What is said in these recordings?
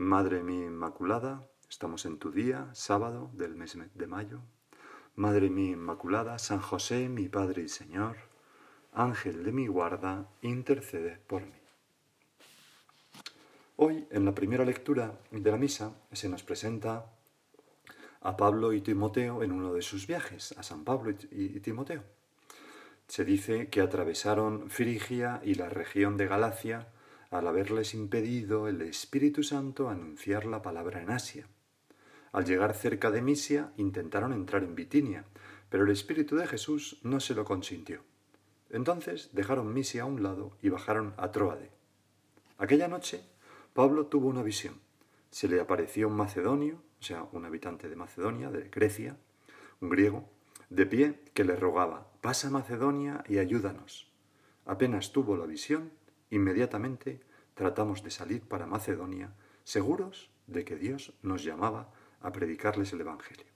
Madre mía Inmaculada, estamos en tu día, sábado del mes de mayo. Madre mía Inmaculada, San José, mi Padre y Señor, Ángel de mi guarda, intercede por mí. Hoy, en la primera lectura de la misa, se nos presenta a Pablo y Timoteo en uno de sus viajes, a San Pablo y Timoteo. Se dice que atravesaron Frigia y la región de Galacia al haberles impedido el Espíritu Santo anunciar la palabra en Asia. Al llegar cerca de Misia intentaron entrar en Bitinia, pero el Espíritu de Jesús no se lo consintió. Entonces dejaron Misia a un lado y bajaron a Troade. Aquella noche Pablo tuvo una visión. Se le apareció un macedonio, o sea, un habitante de Macedonia, de Grecia, un griego, de pie que le rogaba, pasa Macedonia y ayúdanos. Apenas tuvo la visión, inmediatamente tratamos de salir para Macedonia, seguros de que Dios nos llamaba a predicarles el Evangelio.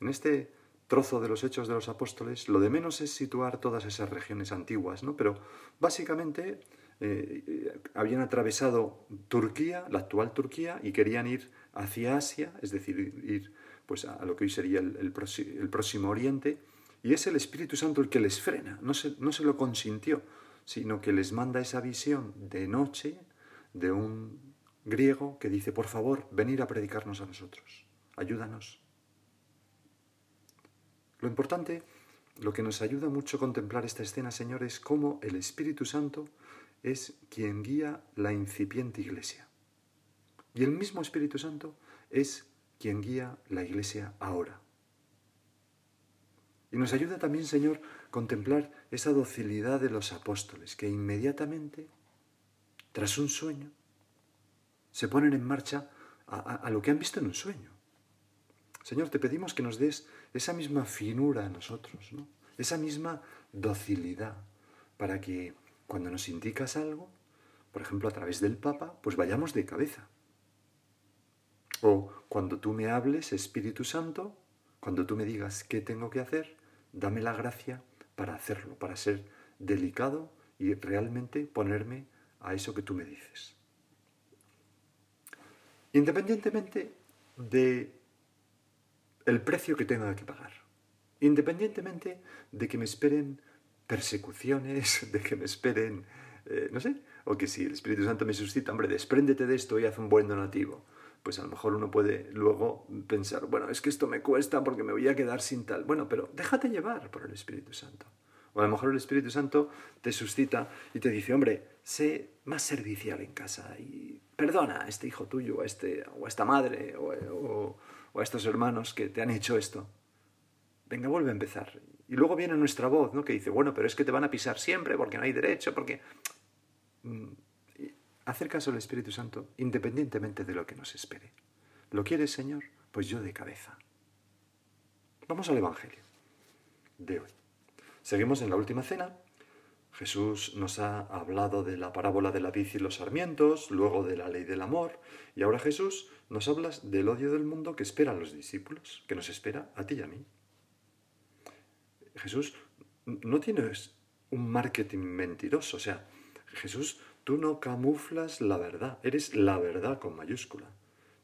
En este trozo de los Hechos de los Apóstoles, lo de menos es situar todas esas regiones antiguas, ¿no? Pero básicamente eh, habían atravesado Turquía, la actual Turquía, y querían ir hacia Asia, es decir, ir pues a lo que hoy sería el, próximo Oriente, y es el Espíritu Santo el que les frena, no se, no se lo consintió, sino que les manda esa visión de noche de un griego que dice, por favor, venir a predicarnos a nosotros, ayúdanos. Lo importante, lo que nos ayuda mucho a contemplar esta escena, Señor, es cómo el Espíritu Santo es quien guía la incipiente iglesia. Y el mismo Espíritu Santo es quien guía la Iglesia ahora. Y nos ayuda también, Señor, contemplar esa docilidad de los apóstoles que inmediatamente, tras un sueño, se ponen en marcha a, lo que han visto en un sueño. Señor, te pedimos que nos des esa misma finura a nosotros, ¿no? esa misma docilidad, para que cuando nos indicas algo, por ejemplo a través del Papa, pues vayamos de cabeza. O cuando tú me hables, Espíritu Santo, cuando tú me digas qué tengo que hacer, dame la gracia para hacerlo, para ser delicado y realmente ponerme a eso que tú me dices. Independientemente de el precio que tenga que pagar, independientemente de que me esperen persecuciones, de que me esperen, eh, no sé, o que si el Espíritu Santo me suscita, hombre, despréndete de esto y haz un buen donativo pues a lo mejor uno puede luego pensar, bueno, es que esto me cuesta porque me voy a quedar sin tal. Bueno, pero déjate llevar por el Espíritu Santo. O a lo mejor el Espíritu Santo te suscita y te dice, hombre, sé más servicial en casa y perdona a este hijo tuyo, a, este, o a esta madre, o, a estos hermanos que te han hecho esto. Venga, vuelve a empezar. Y luego viene nuestra voz, ¿no? Que dice, bueno, pero es que te van a pisar siempre porque no hay derecho, porque... Mm, Hacer caso al Espíritu Santo independientemente de lo que nos espere. ¿Lo quieres, Señor? Pues yo de cabeza. Vamos al Evangelio de hoy. Seguimos en la última cena. Jesús nos ha hablado de la parábola de la vid y los sarmientos, luego de la ley del amor, y ahora Jesús nos habla del odio del mundo que espera a los discípulos, que nos espera a ti y a mí. Jesús no tiene un marketing mentiroso, o sea, Jesús Tú no camuflas la verdad, eres la verdad con mayúscula.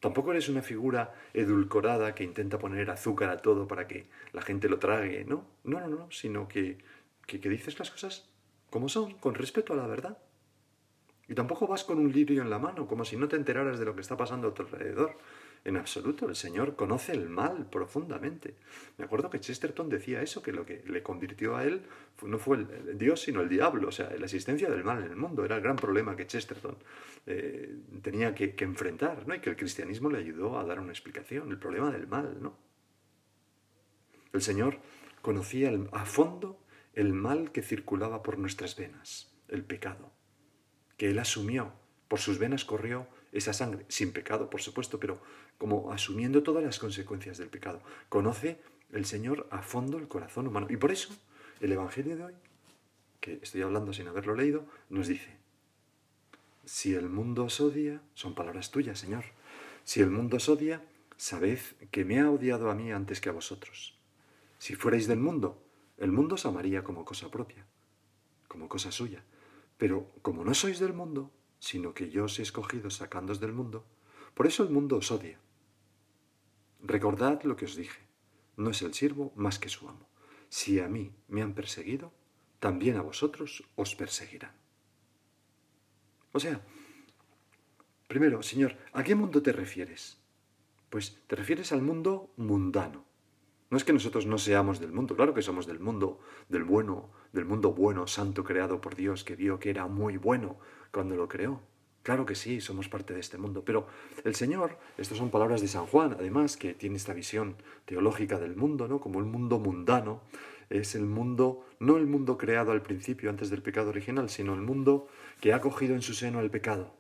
Tampoco eres una figura edulcorada que intenta poner azúcar a todo para que la gente lo trague, ¿no? No, no, no, sino que, que, dices las cosas como son, con respeto a la verdad. Y tampoco vas con un lirio en la mano, como si no te enteraras de lo que está pasando a tu alrededor. En absoluto, el Señor conoce el mal profundamente. Me acuerdo que Chesterton decía eso, que lo que le convirtió a él no fue el, Dios, sino el diablo, o sea, la existencia del mal en el mundo. Era el gran problema que Chesterton eh, tenía que, enfrentar, ¿no? Y que el cristianismo le ayudó a dar una explicación, el problema del mal, ¿no? El Señor conocía a fondo el mal que circulaba por nuestras venas, el pecado, que Él asumió. Por sus venas corrió esa sangre, sin pecado, por supuesto, pero como asumiendo todas las consecuencias del pecado. Conoce el Señor a fondo el corazón humano. Y por eso el Evangelio de hoy, que estoy hablando sin haberlo leído, nos dice, si el mundo os odia, son palabras tuyas, Señor, si el mundo os odia, sabed que me ha odiado a mí antes que a vosotros. Si fuerais del mundo, el mundo os amaría como cosa propia, como cosa suya. Pero como no sois del mundo, sino que yo os he escogido sacándos del mundo, por eso el mundo os odia. Recordad lo que os dije, no es el siervo más que su amo. Si a mí me han perseguido, también a vosotros os perseguirán. O sea, primero, Señor, ¿a qué mundo te refieres? Pues te refieres al mundo mundano, no es que nosotros no seamos del mundo, claro que somos del mundo, del bueno, del mundo bueno, santo, creado por Dios, que vio que era muy bueno cuando lo creó. Claro que sí, somos parte de este mundo, pero el Señor, estas son palabras de San Juan, además, que tiene esta visión teológica del mundo, ¿no? Como el mundo mundano, es el mundo, no el mundo creado al principio, antes del pecado original, sino el mundo que ha cogido en su seno el pecado.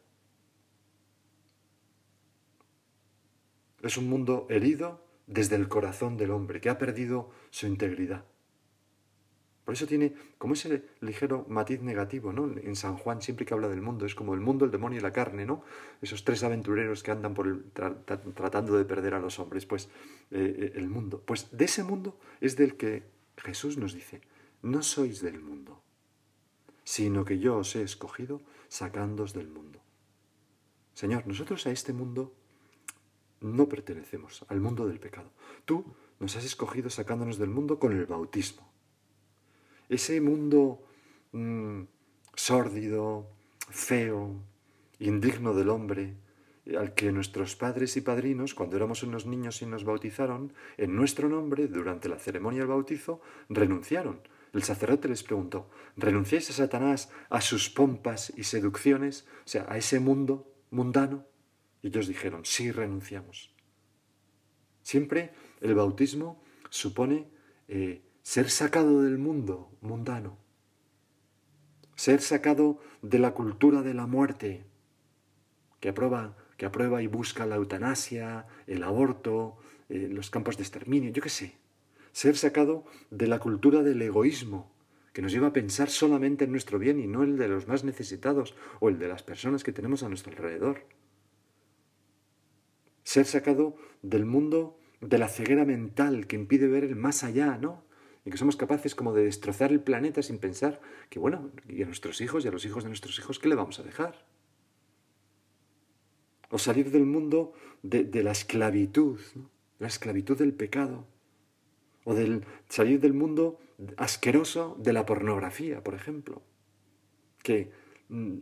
Es un mundo herido desde el corazón del hombre, que ha perdido su integridad. Por eso tiene como ese ligero matiz negativo, ¿no? En San Juan siempre que habla del mundo, es como el mundo, el demonio y la carne, ¿no? Esos tres aventureros que andan por el, tratando de perder a los hombres, pues eh, eh, el mundo. Pues de ese mundo es del que Jesús nos dice, no sois del mundo, sino que yo os he escogido sacándoos del mundo. Señor, nosotros a este mundo no pertenecemos al mundo del pecado. Tú nos has escogido sacándonos del mundo con el bautismo. Ese mundo mm, sórdido, feo, indigno del hombre, al que nuestros padres y padrinos, cuando éramos unos niños y nos bautizaron, en nuestro nombre, durante la ceremonia del bautizo, renunciaron. El sacerdote les preguntó, ¿renunciáis a Satanás, a sus pompas y seducciones, o sea, a ese mundo mundano? Y ellos dijeron, sí, renunciamos. Siempre el bautismo supone eh, ser sacado del mundo mundano, ser sacado de la cultura de la muerte, que aprueba, que aprueba y busca la eutanasia, el aborto, eh, los campos de exterminio, yo qué sé. Ser sacado de la cultura del egoísmo, que nos lleva a pensar solamente en nuestro bien y no el de los más necesitados o el de las personas que tenemos a nuestro alrededor ser sacado del mundo de la ceguera mental que impide ver el más allá, ¿no? Y que somos capaces como de destrozar el planeta sin pensar que, bueno, y a nuestros hijos y a los hijos de nuestros hijos, ¿qué le vamos a dejar? O salir del mundo de, la esclavitud, la esclavitud del pecado. O del, salir del mundo asqueroso de la pornografía, por ejemplo. Que mm,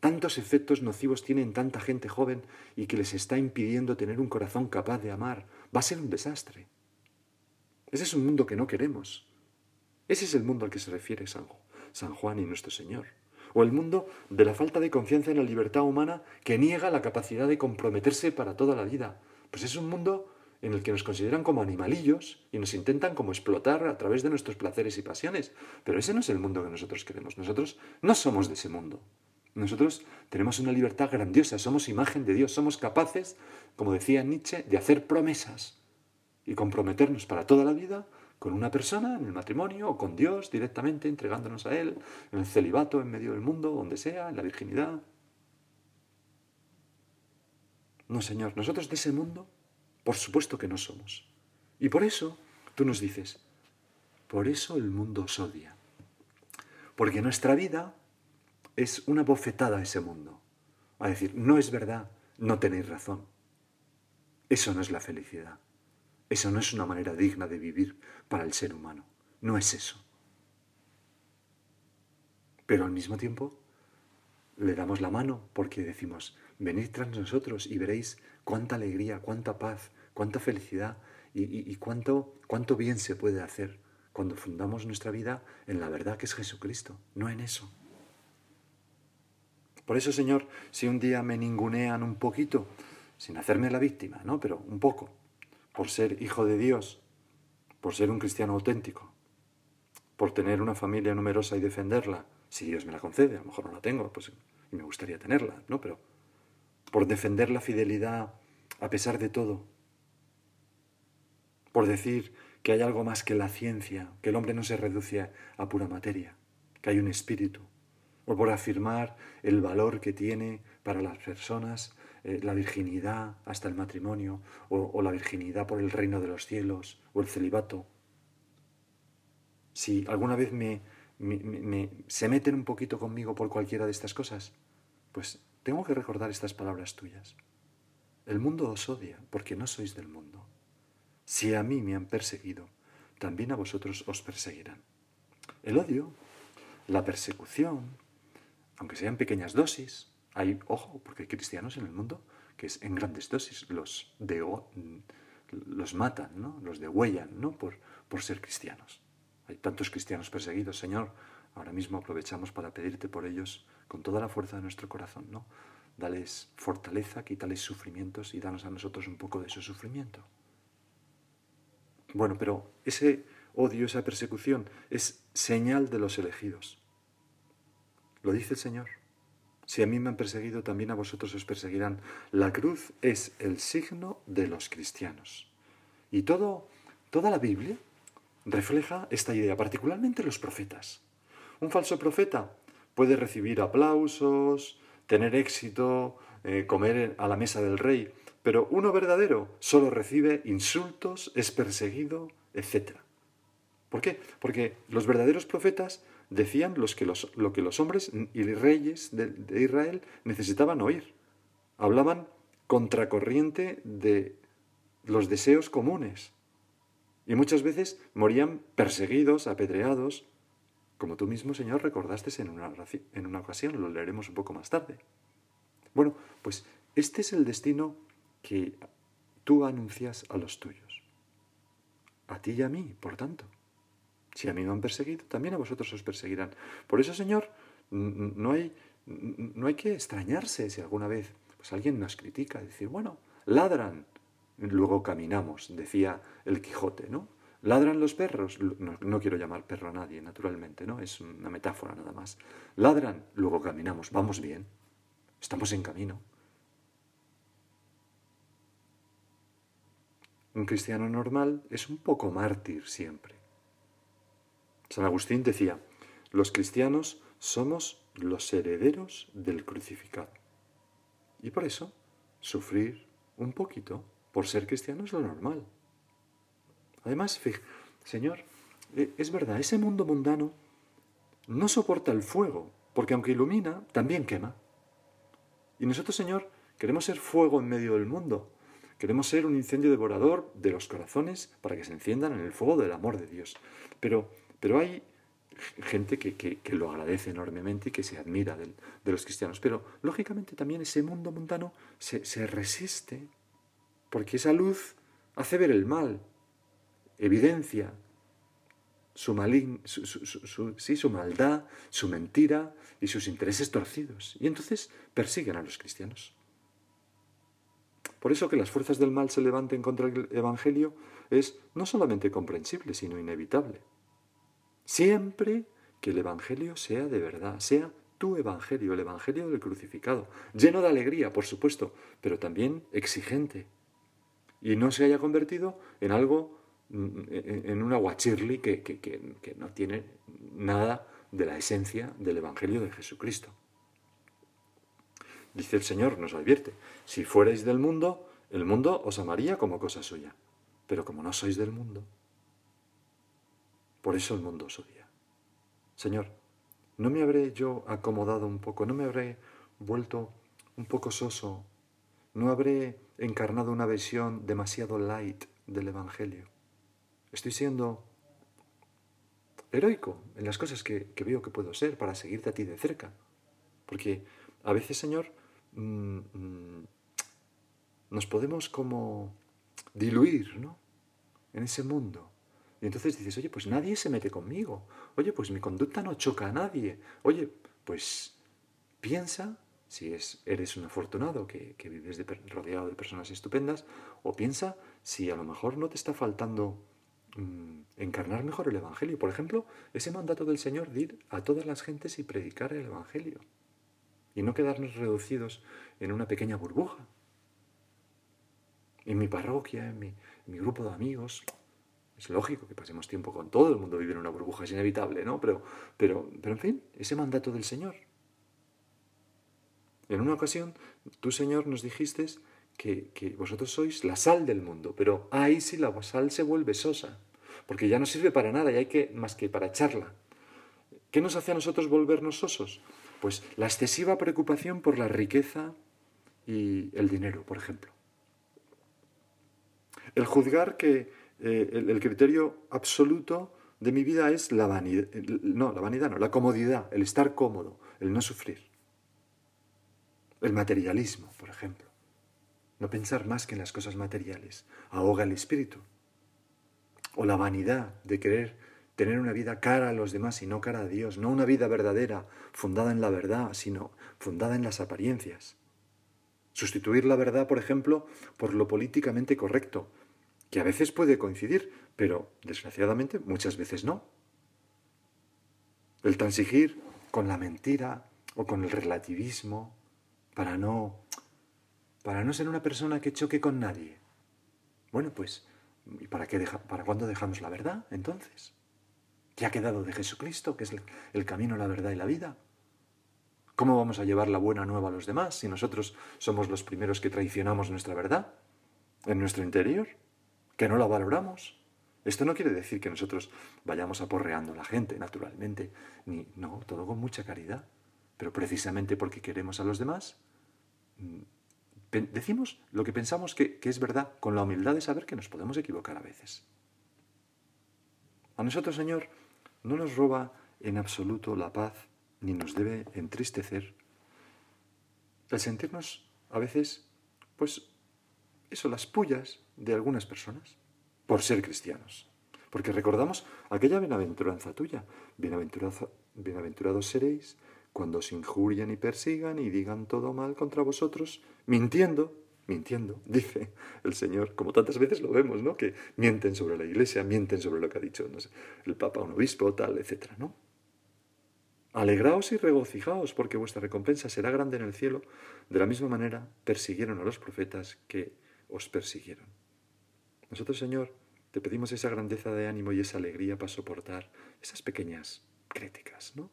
tantos efectos nocivos tienen tanta gente joven y que les está impidiendo tener un corazón capaz de amar, va a ser un desastre. Ese es un mundo que no queremos. Ese es el mundo al que se refiere San, San Juan y nuestro Señor. O el mundo de la falta de confianza en la libertad humana que niega la capacidad de comprometerse para toda la vida. Pues es un mundo en el que nos consideran como animalillos y nos intentan como explotar a través de nuestros placeres y pasiones. Pero ese no es el mundo que nosotros queremos. Nosotros no somos de ese mundo. Nosotros tenemos una libertad grandiosa, somos imagen de Dios, somos capaces, como decía Nietzsche, de hacer promesas y comprometernos para toda la vida con una persona en el matrimonio o con Dios directamente, entregándonos a Él, en el celibato, en medio del mundo, donde sea, en la virginidad. No, Señor, nosotros de ese mundo, por supuesto que no somos. Y por eso tú nos dices, por eso el mundo os odia. Porque nuestra vida es una bofetada a ese mundo. A decir, no es verdad, no tenéis razón. Eso no es la felicidad. Eso no es una manera digna de vivir para el ser humano. No es eso. Pero al mismo tiempo, le damos la mano porque decimos, venid tras nosotros y veréis cuánta alegría, cuánta paz, cuánta felicidad y, cuánto, cuánto bien se puede hacer cuando fundamos nuestra vida en la verdad que es Jesucristo, no en eso. Por eso, Señor, si un día me ningunean un poquito, sin hacerme la víctima, ¿no? Pero un poco, por ser hijo de Dios, por ser un cristiano auténtico, por tener una familia numerosa y defenderla, si Dios me la concede, a lo mejor no la tengo, pues y me gustaría tenerla, ¿no? Pero por defender la fidelidad a pesar de todo, por decir que hay algo más que la ciencia, que el hombre no se reduce a pura materia, que hay un espíritu, o por afirmar el valor que tiene para las personas eh, la virginidad hasta el matrimonio, o, la virginidad por el reino de los cielos, o el celibato. Si alguna vez me, se meten un poquito conmigo por cualquiera de estas cosas, pues tengo que recordar estas palabras tuyas. El mundo os odia porque no sois del mundo. Si a mí me han perseguido, también a vosotros os perseguirán. El odio, la persecución, aunque sean pequeñas dosis, hay, ojo, porque hay cristianos en el mundo que es en grandes dosis los, de, los matan, ¿no? los degüellan ¿no? por, por ser cristianos. Hay tantos cristianos perseguidos, Señor, ahora mismo aprovechamos para pedirte por ellos con toda la fuerza de nuestro corazón, ¿no? Dales fortaleza, quítales sufrimientos y danos a nosotros un poco de su sufrimiento. Bueno, pero ese odio, esa persecución es señal de los elegidos. Lo dice el Señor. Si a mí me han perseguido, también a vosotros os perseguirán. La cruz es el signo de los cristianos. Y todo, toda la Biblia refleja esta idea, particularmente los profetas. Un falso profeta puede recibir aplausos, tener éxito, eh, comer a la mesa del rey, pero uno verdadero solo recibe insultos, es perseguido, etc. ¿Por qué? Porque los verdaderos profetas decían los que los, lo que los hombres y reyes de, de Israel necesitaban oír. Hablaban contracorriente de los deseos comunes. Y muchas veces morían perseguidos, apedreados, como tú mismo, Señor, recordaste en una, en una ocasión, lo leeremos un poco más tarde. Bueno, pues este es el destino que tú anuncias a los tuyos. A ti y a mí, por tanto. Si a mí me han perseguido, también a vosotros os perseguirán. Por eso, Señor, no hay, no hay que extrañarse si alguna vez pues, alguien nos critica, decir, bueno, ladran, luego caminamos, decía el Quijote, ¿no? ¿Ladran los perros? No, quiero llamar perro a nadie, naturalmente, ¿no? Es una metáfora nada más. Ladran, luego caminamos, vamos bien, estamos en camino. Un cristiano normal es un poco mártir siempre. San Agustín decía, los cristianos somos los herederos del crucificado. Y por eso, sufrir un poquito por ser cristiano es lo normal. Además, Señor, eh, es verdad, ese mundo mundano no soporta el fuego, porque aunque ilumina, también quema. Y nosotros, Señor, queremos ser fuego en medio del mundo. Queremos ser un incendio devorador de los corazones para que se enciendan en el fuego del amor de Dios. Pero, pero hay gente que, lo agradece enormemente y que se admira de, los cristianos. Pero, lógicamente, también ese mundo mundano se, resiste, porque esa luz hace ver el mal, evidencia su, su, maldad, su mentira y sus intereses torcidos. Y entonces persiguen a los cristianos. Por eso que las fuerzas del mal se levanten contra el Evangelio es no solamente comprensible, sino inevitable. Siempre que el Evangelio sea de verdad, sea tu Evangelio, el Evangelio del crucificado, lleno de alegría, por supuesto, pero también exigente, y no se haya convertido en algo en una guachirli que, que, no tiene nada de la esencia del Evangelio de Jesucristo. Dice el Señor, nos advierte, si fuerais del mundo, el mundo os amaría como cosa suya, pero como no sois del mundo, por eso el mundo os odia. Señor, ¿no me habré yo acomodado un poco, no me habré vuelto un poco soso, no habré encarnado una visión demasiado light del Evangelio? Estoy siendo heroico en las cosas que, veo que puedo ser para seguirte a ti de cerca. Porque a veces, Señor, mm, mm, nos podemos como diluir, ¿no? En ese mundo. Y entonces dices, oye, pues nadie se mete conmigo. Oye, pues mi conducta no choca a nadie. Oye, pues piensa, si es, eres un afortunado que, vives rodeado de personas estupendas, o piensa si a lo mejor no te está faltando mm, encarnar mejor el Evangelio. Por ejemplo, ese mandato del Señor de ir a todas las gentes y predicar el Evangelio. Y no quedarnos reducidos en una pequeña burbuja. En mi parroquia, en mi, mi grupo de amigos, es lógico que pasemos tiempo con todo el mundo, vivir en una burbuja, es inevitable, ¿no? Pero, pero, pero en fin, ese mandato del Señor. En una ocasión, tú, Señor, nos dijiste que, que, vosotros sois la sal del mundo, pero ahí sí la sal se vuelve sosa, porque ya no sirve para nada y hay que más que para echarla. ¿Qué nos hace a nosotros volvernos sosos? Pues la excesiva preocupación por la riqueza y el dinero, por ejemplo. El juzgar que eh, el, criterio absoluto de mi vida es la vanidad, no, la vanidad no, la comodidad, el estar cómodo, el no sufrir. El materialismo, por ejemplo. No pensar más que en las cosas materiales ahoga el espíritu. O la vanidad de querer tener una vida cara a los demás y no cara a Dios, no una vida verdadera, fundada en la verdad, sino fundada en las apariencias. Sustituir la verdad, por ejemplo, por lo políticamente correcto, que a veces puede coincidir, pero desgraciadamente muchas veces no. El transigir con la mentira o con el relativismo para no para no ser una persona que choque con nadie. Bueno, pues ¿y para qué para cuándo dejamos la verdad entonces? ¿Qué ha quedado de Jesucristo, que es el camino, la verdad y la vida? ¿Cómo vamos a llevar la buena nueva a los demás si nosotros somos los primeros que traicionamos nuestra verdad en nuestro interior? Que no la valoramos. Esto no quiere decir que nosotros vayamos aporreando a la gente, naturalmente, ni no, todo con mucha caridad, pero precisamente porque queremos a los demás, mm, decimos lo que pensamos que, que es verdad, con la humildad de saber que nos podemos equivocar a veces. A nosotros, Señor, no nos roba en absoluto la paz, ni nos debe entristecer el sentirnos a veces, pues, eso, las pullas de algunas personas por ser cristianos. Porque recordamos aquella bienaventuranza tuya. bienaventurados seréis cuando os injurien y persigan y digan todo mal contra vosotros, mintiendo, mintiendo, dice el Señor, como tantas veces lo vemos, ¿no? Que mienten sobre la iglesia, mienten sobre lo que ha dicho el Papa, un obispo, tal, etcétera, ¿no? Alegraos y regocijaos, porque vuestra recompensa será grande en el cielo. De la misma manera persiguieron a los profetas que os persiguieron. Nosotros, Señor, te pedimos esa grandeza de ánimo y esa alegría para soportar esas pequeñas críticas, ¿no?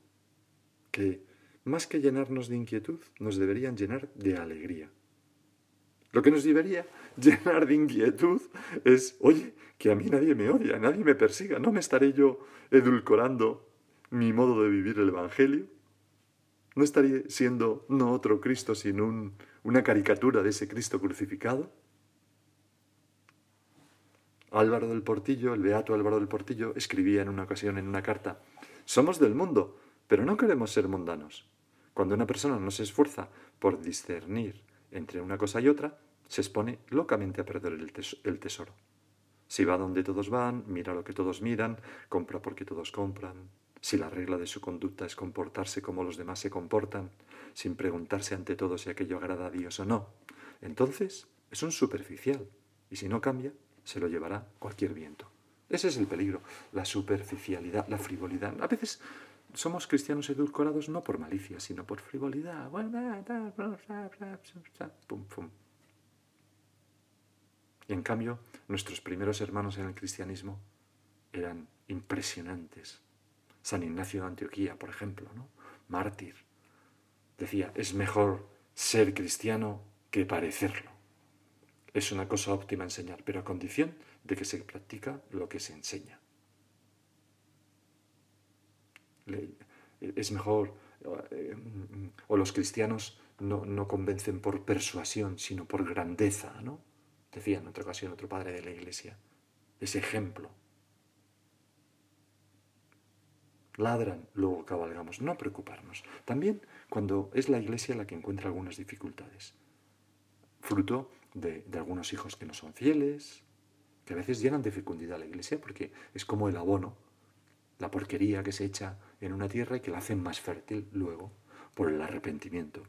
Que más que llenarnos de inquietud, nos deberían llenar de alegría. Lo que nos debería llenar de inquietud es, oye, que a mí nadie me odia, nadie me persiga, ¿no me estaré yo edulcorando mi modo de vivir el Evangelio? ¿No estaré siendo no otro Cristo, sino una caricatura de ese Cristo crucificado? Álvaro del Portillo, el beato Álvaro del Portillo, escribía en una ocasión en una carta, Somos del mundo, pero no queremos ser mundanos. Cuando una persona no se esfuerza por discernir entre una cosa y otra, se expone locamente a perder el, tesoro. Si va donde todos van, mira lo que todos miran, compra porque todos compran. Si la regla de su conducta es comportarse como los demás se comportan, sin preguntarse ante todo si aquello agrada a Dios o no, entonces es un superficial. Y si no cambia, se lo llevará cualquier viento. Ese es el peligro, la superficialidad, la frivolidad. A veces somos cristianos edulcorados no por malicia, sino por frivolidad. Y en cambio, nuestros primeros hermanos en el cristianismo eran impresionantes. San Ignacio de Antioquía, por ejemplo, ¿no? mártir, decía, es mejor ser cristiano que parecerlo. Es una cosa óptima enseñar, pero a condición de que se practica lo que se enseña. Es mejor, eh, o los cristianos no, convencen por persuasión, sino por grandeza, ¿no? Decía en otra ocasión otro padre de la iglesia, ese ejemplo. ladran, luego cabalgamos. No preocuparnos. También cuando es la iglesia la que encuentra algunas dificultades. Fruto de, algunos hijos que no son fieles, que a veces llenan de fecundidad la iglesia porque es como el abono, la porquería que se echa en una tierra y que la hacen más fértil luego por el arrepentimiento.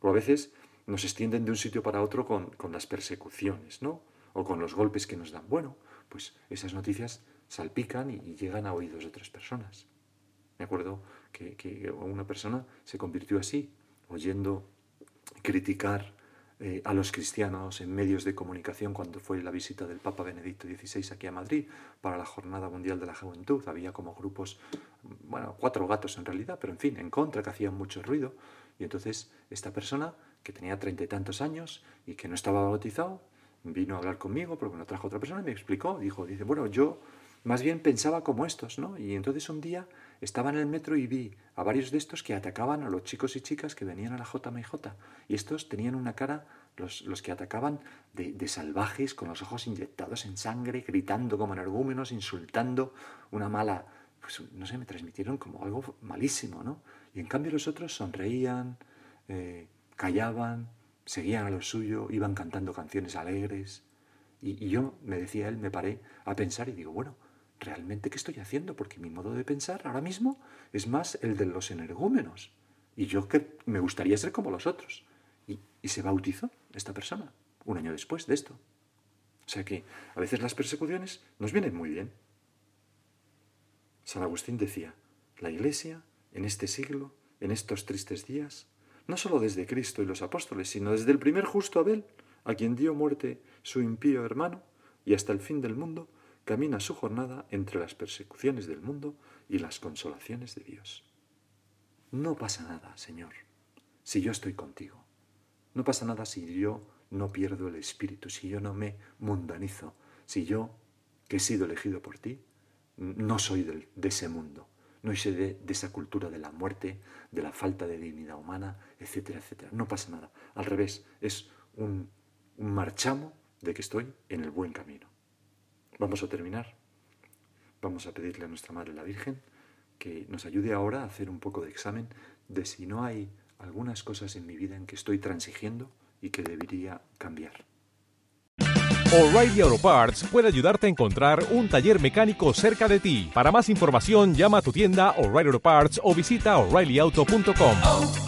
O a veces nos extienden de un sitio para otro con, con las persecuciones, ¿no? O con los golpes que nos dan. Bueno, pues esas noticias salpican y, llegan a oídos de otras personas. Me acuerdo que, una persona se convirtió así, oyendo criticar eh, a los cristianos en medios de comunicación cuando fue la visita del Papa Benedicto XVI aquí a Madrid para la Jornada Mundial de la Juventud. Había como grupos, bueno, cuatro gatos en realidad, pero en fin, en contra, que hacían mucho ruido. Y entonces esta persona, que tenía treinta y tantos años y que no estaba bautizado, vino a hablar conmigo porque no trajo otra persona y me explicó, dijo, dice, bueno, yo más bien pensaba como estos, ¿no? Y entonces un día estaba en el metro y vi a varios de estos que atacaban a los chicos y chicas que venían a la JMJ. Y estos tenían una cara, los, los que atacaban, de, salvajes, con los ojos inyectados en sangre, gritando como energúmenos, insultando, una mala... Pues no sé, me transmitieron como algo malísimo, ¿no? Y en cambio los otros sonreían, eh, callaban, seguían a lo suyo, iban cantando canciones alegres. Y, y yo, me decía él, me paré a pensar y digo, bueno, ¿realmente qué estoy haciendo? Porque mi modo de pensar ahora mismo es más el de los energúmenos. Y yo que me gustaría ser como los otros. Y, y se bautizó esta persona un año después de esto. O sea que a veces las persecuciones nos vienen muy bien. San Agustín decía, la Iglesia, en este siglo, en estos tristes días, no solo desde Cristo y los apóstoles, sino desde el primer justo Abel, a quien dio muerte su impío hermano, y hasta el fin del mundo, camina su jornada entre las persecuciones del mundo y las consolaciones de Dios. No pasa nada, Señor, si yo estoy contigo. No pasa nada si yo no pierdo el espíritu, si yo no me mundanizo, si yo, que he sido elegido por ti, no soy de, ese mundo, no soy de, de esa cultura de la muerte, de la falta de dignidad humana, etcétera, etcétera. No pasa nada. Al revés, es un, un marchamo de que estoy en el buen camino. Vamos a terminar. Vamos a pedirle a nuestra Madre la Virgen que nos ayude ahora a hacer un poco de examen de si no hay algunas cosas en mi vida en que estoy transigiendo y que debería cambiar. O'Reilly Auto Parts puede ayudarte a encontrar un taller mecánico cerca de ti. Para más información, llama a tu tienda O'Reilly Auto Parts o visita oreillyauto.com.